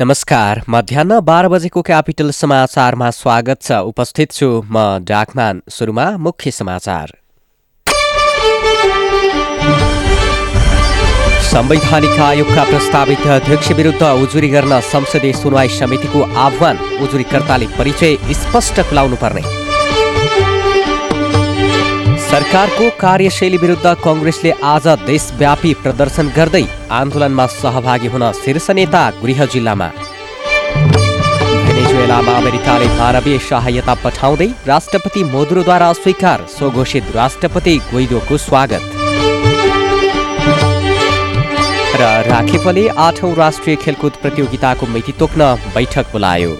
नमस्कार। मध्याह बाह्र बजेको क्यापिटल समाचारमा स्वागत छ। उपस्थित छु म डाकमान। सुरुमा मुख्य समाचार। संवैधानिक आयोगका प्रस्तावित अध्यक्ष विरुद्ध उजुरी गर्न संसदीय सुनवाई समितिको आह्वान उजुरीकर्ताले परिचय स्पष्ट खुलाउनु पर्ने सरकारको कार्यशैली विरुद्ध कङ्ग्रेसले आज देशव्यापी प्रदर्शन गर्दै आन्दोलनमा सहभागी हुन शीर्ष नेता गृह जिल्लामा। भेनेजुएलामा अमेरिकाले मानवीय सहायता पठाउँदै राष्ट्रपति मोदुरोद्वारा अस्वीकार स्वघोषित राष्ट्रपति गोइडोको स्वागत। र राखेपले आठौँ राष्ट्रिय खेलकुद प्रतियोगिताको मिति तोक्न बैठक बोलायो।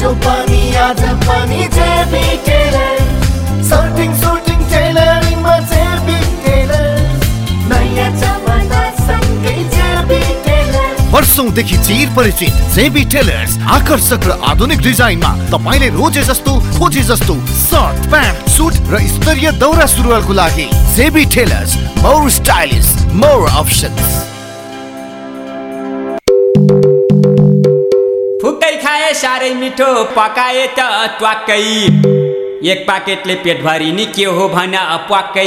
हिजो पनि आज पनि जेबी टेलर्स सर्टिङ सुटिङ टेलरिङमा जेबी टेलर्स नयाँ जमाना सँगै जेबी टेलर्स वर्षौंदेखि चिर परिचित जेबी टेलर्स आकर्षक र आधुनिक डिजाइनमा तपाईँले रोजे जस्तो खोजे जस्तो सर्ट प्यान्ट सुट र स्तरीय दौरा सुरुवालको लागि JB tailors more stylish more options साह्रै मिठो पकाए त ट्वाक्कै। एक पाकेटले पेटभरि नि के हो भन प्वाक्कै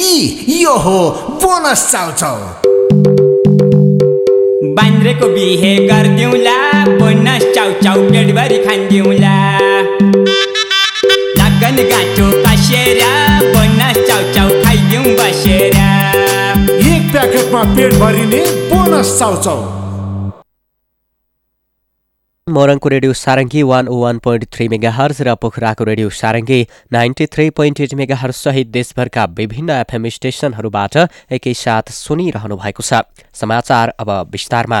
यी यो हो बोनस चाउचाउ। बान्द्रेको बिहे गरिदिउँला बोनस चाउचाउ पेटभरि खानिदिउँला। लगन गाँठो कसेर बोनस चाउचाउ खाइदिउँ बसेर। एक प्याकेटमा पेट भरिने बोनस चाउचाउ। मोरङको radio Sarangi one O one point three megahertz र पोखराको radio Sarangi ninety three point eight mega सहित देशभरका विभिन्न एफएम स्टेशनहरूबाट एकैसाथ सुनिरहनु भएको छ। समाचार अब विस्तारमा।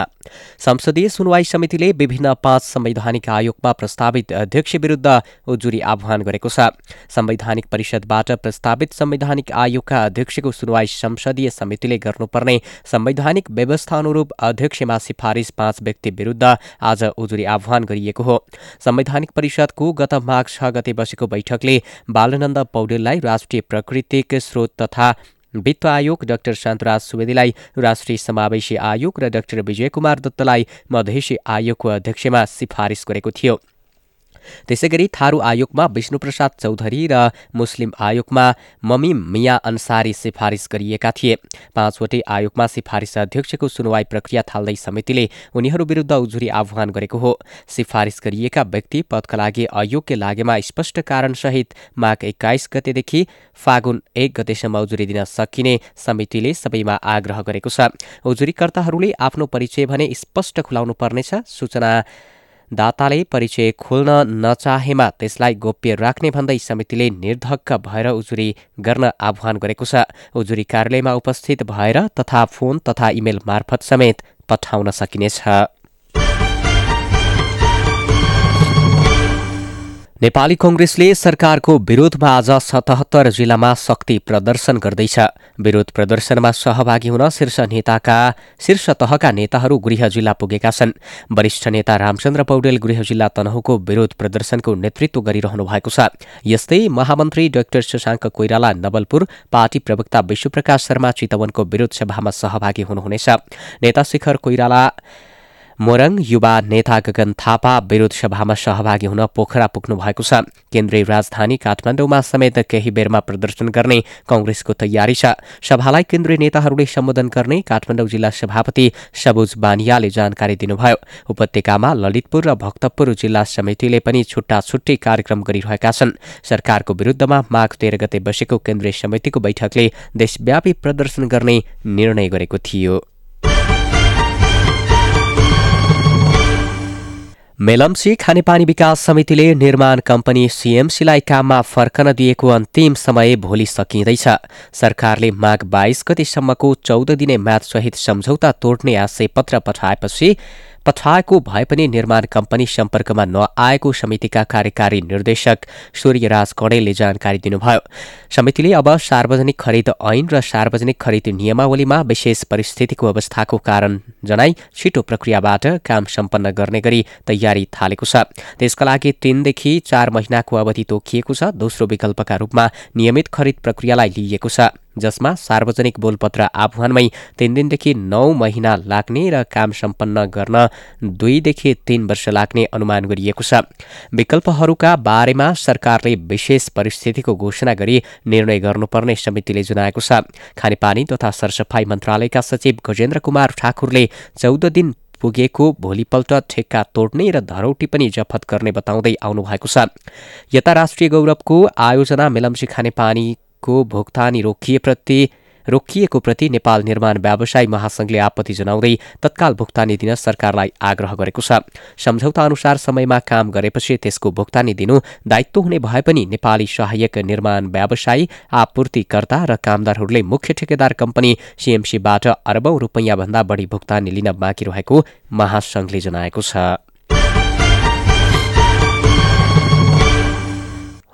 संसदीय सुनवाई समितिले विभिन्न पाँच संवैधानिक आयोगमा प्रस्तावित अध्यक्ष विरुद्ध उजुरी आह्वान गरेको छ। संवैधानिक परिषदबाट प्रस्तावित संवैधानिक आयोगका अध्यक्षको सुनवाई संसदीय समितिले गर्नुपर्ने संवैधानिक व्यवस्था अनुरूप अध्यक्षमा सिफारिस पाँच व्यक्ति विरुद्ध आज उजुरी आह्वान गरिएको हो। संवैधानिक परिषदको गत माघ छ गते बसेको बैठकले बालनन्द पौडेललाई राष्ट्रिय प्राकृतिक स्रोत तथा वित्त आयोग डाक्टर शान्तराज सुवेदीलाई राष्ट्रिय समावेशी आयोग र डाक्टर विजय कुमार दत्तलाई मधेसी आयोगको अध्यक्षमा सिफारिस गरेको थियो। त्यसै गरी थारू आयोगमा विष्णुप्रसाद चौधरी र मुस्लिम आयोगमा ममिम मिया अन्सारी सिफारिस गरिएका थिए। पाँचवटै आयोगमा सिफारिस अध्यक्षको सुनवाई प्रक्रिया थाल्दै समितिले उनीहरू विरुद्ध उजुरी आह्वान गरेको हो। सिफारिस गरिएका व्यक्ति पदका लागि अयोग्य लागेमा स्पष्ट कारणसहित माघ एक्काइस गतेदेखि फागुन एक गतेसम्म उजुरी दिन सकिने समितिले सबैमा आग्रह गरेको छ। उजुरीकर्ताहरूले आफ्नो परिचय भने स्पष्ट खुलाउनु पर्नेछ सूचना दाताले परिचय खोल्न नचाहेमा त्यसलाई गोप्य राख्ने भन्दै समितिले निर्धक्क भएर उजुरी गर्न आह्वान गरेको छ। उजुरी कार्यालयमा उपस्थित भएर तथा फोन तथा इमेल मार्फत समेत पठाउन सकिनेछ। नेपाली कङ्ग्रेसले सरकारको विरोधमा आज सतहत्तर जिल्लामा शक्ति प्रदर्शन गर्दैछ। विरोध प्रदर्शनमा सहभागी हुन शीर्ष नेताका शीर्ष तहका नेताहरू गृह जिल्ला पुगेका छन्। वरिष्ठ नेता रामचन्द्र पौडेल गृह जिल्ला तनहुको विरोध प्रदर्शनको नेतृत्व गरिरहनु भएको छ। यस्तै महामन्त्री डाक्टर शशाङ्क कोइराला नवलपुर पार्टी प्रवक्ता विश्वप्रकाश शर्मा चितवनको विरोध सभामा सहभागी हुनुहुनेछ। नेता शिखर कोइराला मोरङ युवा नेता गगन थापा विरोध सभामा सहभागी हुन पोखरा पुग्नु भएको छ। केन्द्रीय राजधानी काठमाडौँमा समेत केही बेरमा प्रदर्शन गर्ने कङ्ग्रेसको तयारी छ। सभालाई केन्द्रीय नेताहरूले सम्बोधन गर्ने काठमाडौँ जिल्ला सभापति सबुज बानियाले जानकारी दिनुभयो। उपत्यकामा ललितपुर र भक्तपुर जिल्ला समितिले पनि छुट्टा छुट्टै कार्यक्रम गरिरहेका छन्। सरकारको विरुद्धमा माघ तेह्र गते बसेको केन्द्रीय समितिको बैठकले देशव्यापी प्रदर्शन गर्ने निर्णय गरेको थियो। मेलम्ची खानेपानी विकास समितिले निर्माण कम्पनी सिएमसीलाई काममा फर्कन दिएको अन्तिम समय भोलि सकिँदैछ। सरकारले माघ बाइस गतिसम्मको चौध दिने म्याचसहित सम्झौता तोड्ने आशय पत्र पठाएपछि पठाएको भए पनि निर्माण कम्पनी सम्पर्कमा नआएको समितिका कार्यकारी निर्देशक सूर्यराज कणेलले जानकारी दिनुभयो। समितिले अब सार्वजनिक खरिद ऐन र सार्वजनिक खरिद नियमावलीमा विशेष परिस्थितिको अवस्थाको कारण जनाई छिटो प्रक्रियाबाट काम सम्पन्न गर्ने गरी तयारी थालेको छ। त्यसका लागि तीनदेखि चार महिनाको अवधि तोकिएको छ दोस्रो विकल्पका रूपमा नियमित खरिद प्रक्रियालाई लिइएको छ। जसमा सार्वजनिक बोलपत्र आह्वानमै तीन दिनदेखि नौ महिना लाग्ने र काम सम्पन्न गर्न दुईदेखि तीन वर्ष लाग्ने अनुमान गरिएको छ। विकल्पहरूका बारेमा सरकारले विशेष परिस्थितिको घोषणा गरी निर्णय गर्नुपर्ने समितिले जनाएको छ। खानेपानी तथा सरसफाई मन्त्रालयका सचिव गजेन्द्र कुमार ठाकुरले चौध दिन पुगेको भोलिपल्ट ठेक्का तोड्ने र धरौटी पनि जफत गर्ने बताउँदै आउनुभएको छ। यता राष्ट्रिय गौरवको आयोजना मेलम्ची खानेपानी को भुक्तानी रोकिएप्रति रोकिएको प्रति नेपाल निर्माण व्यवसायी महासंघले आपत्ति जनाउँदै तत्काल भुक्तानी दिन सरकारलाई आग्रह गरेको छ। सम्झौता अनुसार समयमा काम गरेपछि त्यसको भुक्तानी दिनु दायित्व हुने भए पनि नेपाली सहायक निर्माण व्यवसायी आपूर्तिकर्ता र कामदारहरूले मुख्य ठेकेदार कम्पनी सिएमसीबाट अरबौं रुपैयाँभन्दा बढी भुक्तानी लिन बाँकी रहेको महासंघले जनाएको छ।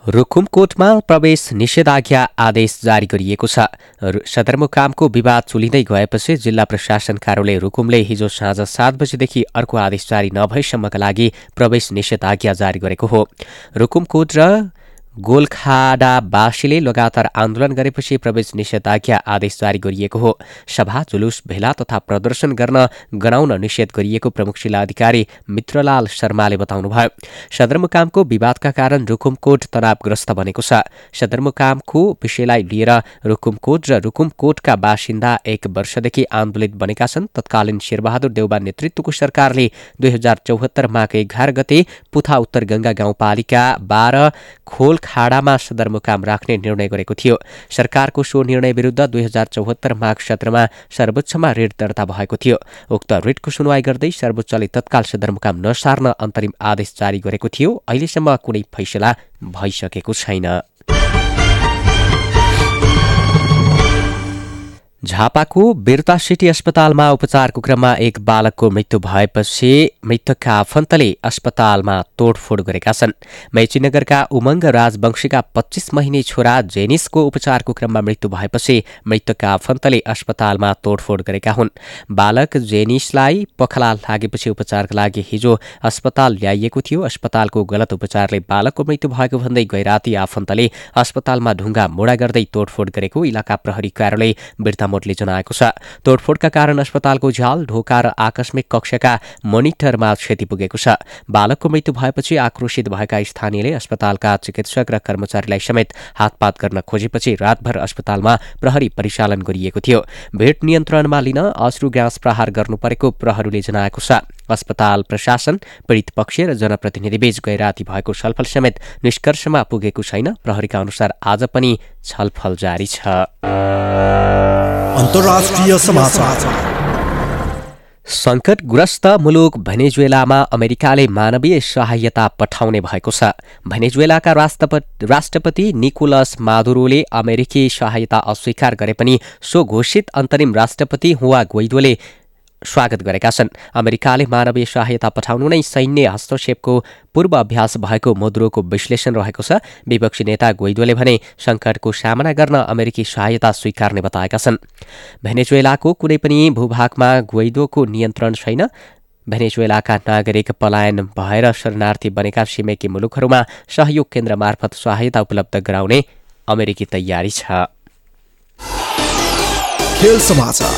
रुकुमकोटमा प्रवेश निषेधाज्ञा आदेश जारी गरिएको छ। सदरमुकामको विवाद चुलिँदै गएपछि जिल्ला प्रशासन कार्यालय रुकुमले हिजो साँझ सात बजेदेखि अर्को आदेश जारी नभएसम्मका लागि प्रवेश निषेधाज्ञा जारी गरेको हो। रुकुमकोट र गोलखाडावासीले लगातार आन्दोलन गरेपछि प्रवेश निषेधाज्ञा आदेश जारी गरिएको हो। सभा जुलुस भेला तथा प्रदर्शन गर्न गराउन निषेध गरिएको प्रमुख जिल्लाधिकारी मित्रलाल शर्माले बताउनुभयो। सदरमुकामको विवादका कारण रुकुमकोट तनावग्रस्त बनेको छ। सदरमुकामको विषयलाई लिएर रुकुमकोट र रुकुमकोटका बासिन्दा एक वर्षदेखि आन्दोलित बनेका छन्। तत्कालीन शेरबहादुर देउबा नेतृत्वको सरकारले दुई हजार चौहत्तर माघ एघार गते पुथा उत्तर गंगा गाउँपालिका बाह्र खोल खाडामा सदरमुकाम राख्ने निर्णय गरेको थियो। सरकारको सो निर्णय विरुद्ध दुई हजार चौहत्तर माघ सत्रमा सर्वोच्चमा रिट दर्ता भएको थियो। उक्त रिटको सुनवाई गर्दै सर्वोच्चले तत्काल सदरमुकाम नसार्न अन्तरिम आदेश जारी गरेको थियो। अहिलेसम्म कुनै फैसला भइसकेको छैन। झापाको बिरता सिटी अस्पतालमा उपचारको क्रममा एक बालकको मृत्यु भएपछि मृतकका आफन्तले अस्पतालमा तोडफोड गरेका छन्। मेचीनगरका उमङ्ग राजवंशीका पच्चिस महिने छोरा जेनिसको उपचारको क्रममा मृत्यु भएपछि मृतकका आफन्तले अस्पतालमा तोडफोड गरेका हुन्। बालक जेनिसलाई पखला लागेपछि उपचारका लागि हिजो अस्पताल ल्याइएको थियो। अस्पतालको गलत उपचारले बालकको मृत्यु भएको भन्दै गैराती आफन्तले अस्पतालमा ढुङ्गा मोडा गर्दै तोडफोड गरेको इलाका प्रहरी कार्यालय बिर्ता मोटले जनाएको छ। तोडफोडका कारण अस्पतालको झ्याल ढोका र आकस्मिक कक्षका मोनिटरमा क्षति पुगेको छ। बालकको मृत्यु भएपछि आक्रोशित भएका स्थानीयले अस्पतालका चिकित्सक र कर्मचारीलाई समेत हातपात गर्न खोजेपछि रातभर अस्पतालमा प्रहरी परिचालन गरिएको थियो। भेट नियन्त्रणमा लिन अश्रु ग्यास प्रहार गर्नु परेको प्रहरीले जनाएको छ। अस्पताल प्रशासन पीडित पक्ष र जनप्रतिनिधिबीच गैराती भएको छलफल समेत निष्कर्षमा पुगेको छैन। प्रहरीका अनुसार आज पनि छलफल जारी छ। सङ्कटग्रस्त मुलुक भेनेजुएलामा अमेरिकाले मानवीय सहायता पठाउने भएको छ। भेनेजुएलाका राष्ट्रपति राष्ट्रपति निकोलस मादुरोले अमेरिकी सहायता अस्वीकार गरे पनि सो घोषित अन्तरिम राष्ट्रपति हुवा गोइदोले स्वागत गरेका छन्। अमेरिकाले मानवीय सहायता पठाउनु नै सैन्य हस्तक्षेपको पूर्व अभ्यास भएको मुद्रोको विश्लेषण रहेको छ। विपक्षी नेता गोइदोले भने सङ्कटको सामना गर्न अमेरिकी सहायता स्वीकार्ने बताएका छन्। भेनेजुएलाको कुनै पनि भूभागमा गोइदोको नियन्त्रण छैन। भेनेजुएलाका नागरिक पलायन भएर शरणार्थी बनेका छिमेकी मुलुकहरूमा सहयोग केन्द्र मार्फत सहायता उपलब्ध गराउने अमेरिकी तयारी छ। खेल समाचार।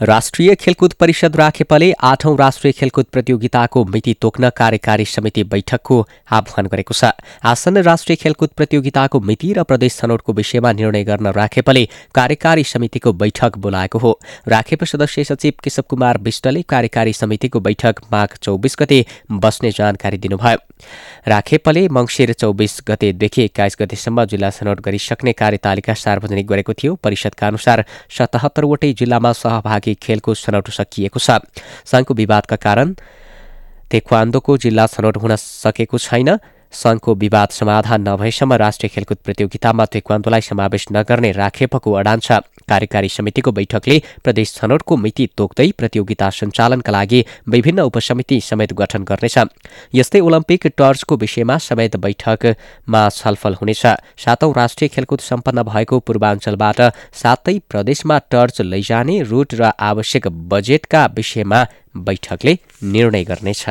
राष्ट्रिय खेलकुद परिषद राखेपले आठौं राष्ट्रिय खेलकुद प्रतियोगिताको मिति तोक्न कार्यकारी समिति बैठकको आह्वान गरेको छ। आसन्न राष्ट्रिय खेलकुद प्रतियोगिताको मिति र प्रदेश छनौटको विषयमा निर्णय गर्न राखेपले कार्यकारी समितिको बैठक बोलाएको हो। राखेप सदस्य सचिव केशव कुमार विष्टले कार्यकारी समितिको बैठक माघ चौबिस गते बस्ने जानकारी दिनुभयो। राखेपले मङ्सिर चौबिस गतेदेखि एक्काइस गतेसम्म जिल्ला छनौट गरिसक्ने कार्यतालिका सार्वजनिक गरेको थियो। परिषदका अनुसार सतहत्तरवटै जिल्लामा सहभागी लागि खेलको छनौट सकिएको छ। सङ्घको विवादका कारण तेक्वान्दोको जिल्ला छनौट हुन सकेको छैन। सङ्घको विवाद समाधान नभएसम्म राष्ट्रिय खेलकुद प्रतियोगितामा तेक्वान्दोलाई समावेश नगर्ने राखेपको अडान छ। कार्यकारी समितिको बैठकले प्रदेश छनौटको मिति तोक्दै प्रतियोगिता सञ्चालनका लागि विभिन्न उपसमिति समेत गठन गर्नेछ। यस्तै ओलम्पिक टर्चको विषयमा समेत बैठकमा छलफल हुनेछ। सातौं राष्ट्रिय खेलकुद सम्पन्न भएको पूर्वाञ्चलबाट सातै प्रदेशमा टर्च लैजाने रूट र आवश्यक बजेटका विषयमा बैठकले निर्णय गर्नेछ।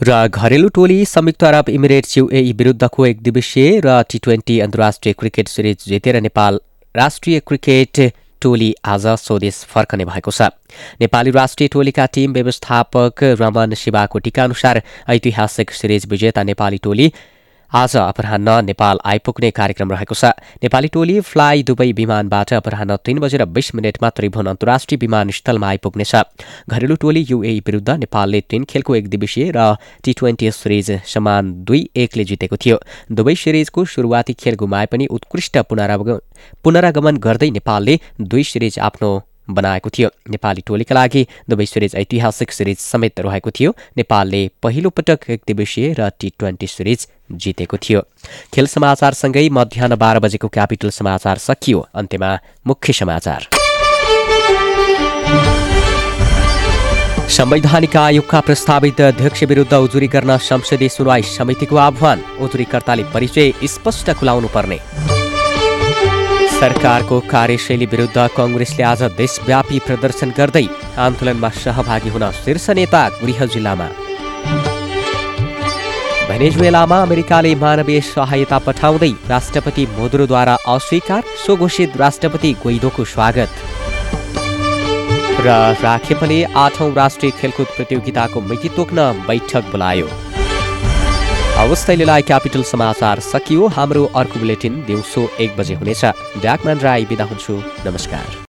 र घरेलु टोली संयुक्त अरब इमिरेट्स युएई विरुद्धको एक दिवसीय र टी ट्वेन्टी अन्तर्राष्ट्रिय क्रिकेट सिरिज जितेर नेपाल राष्ट्रिय क्रिकेट टोली आज स्वदेश फर्कने भएको छ नेपाली राष्ट्रिय टोलीका टीम व्यवस्थापक रमन शिवाकोटीका अनुसार ऐतिहासिक सिरिज विजेता नेपाली टोली आज अपराह्न नेपाल आइपुग्ने कार्यक्रम रहेको छ। नेपाली टोली फ्लाइ दुबई विमानबाट अपराह्न तीन बजेर बिस मिनटमा त्रिभुवन अन्तर्राष्ट्रिय विमानस्थलमा आइपुग्नेछ। घरेलु टोली युए विरुद्ध नेपालले तीन खेलको एक दिवसीय र टी ट्वेन्टी सिरिज समान दुई एकले जितेको थियो। दुवै सिरिजको सुरुवाती खेल गुमाए पनि उत्कृष्ट पुनरागमन गर्दै नेपालले दुई सिरिज आफ्नो बनाएको थियो। नेपाली टोलीका लागि दुवै सिरिज ऐतिहासिक सिरिज समेत रहेको थियो। नेपालले पहिलो पटक एक दिवसीय र टी ट्वेन्टी सिरिज जितेको थियो। खेल समाचारसँगै मध्याह बाह्र बजेको क्यापिटल समाचार सकियो। अन्त्यमा मुख्य समाचार। संवैधानिक आयोगका प्रस्तावित अध्यक्ष विरुद्ध उजुरी गर्न संसदीय सुनवाई समितिको आह्वान। उजुरीकर्ताले परिचय स्पष्ट खुलाउनु पर्ने। सरकारको कार्यशैली विरुद्ध कङ्ग्रेसले आज देशव्यापी प्रदर्शन गर्दै आन्दोलनमा सहभागी हुन शीर्ष नेता गृह जिल्लामा भेनेजुएलामा अमेरिकाले मानवीय सहायता पठाउँदै राष्ट्रपति मोदरोद्वारा अस्वीकार सो घोषित राष्ट्रपति गोइदोको स्वागत र राखेपले आठौं राष्ट्रिय खेलकुद प्रतियोगिताको मिति तोक्न बैठक बोलायो हवस् तैलेलाई क्यापिटल समाचार सकियो। हाम्रो अर्को बुलेटिन दिउँसो एक बजे हुनेछ। ड्याकम्यान राई बिदा हुन्छु। नमस्कार।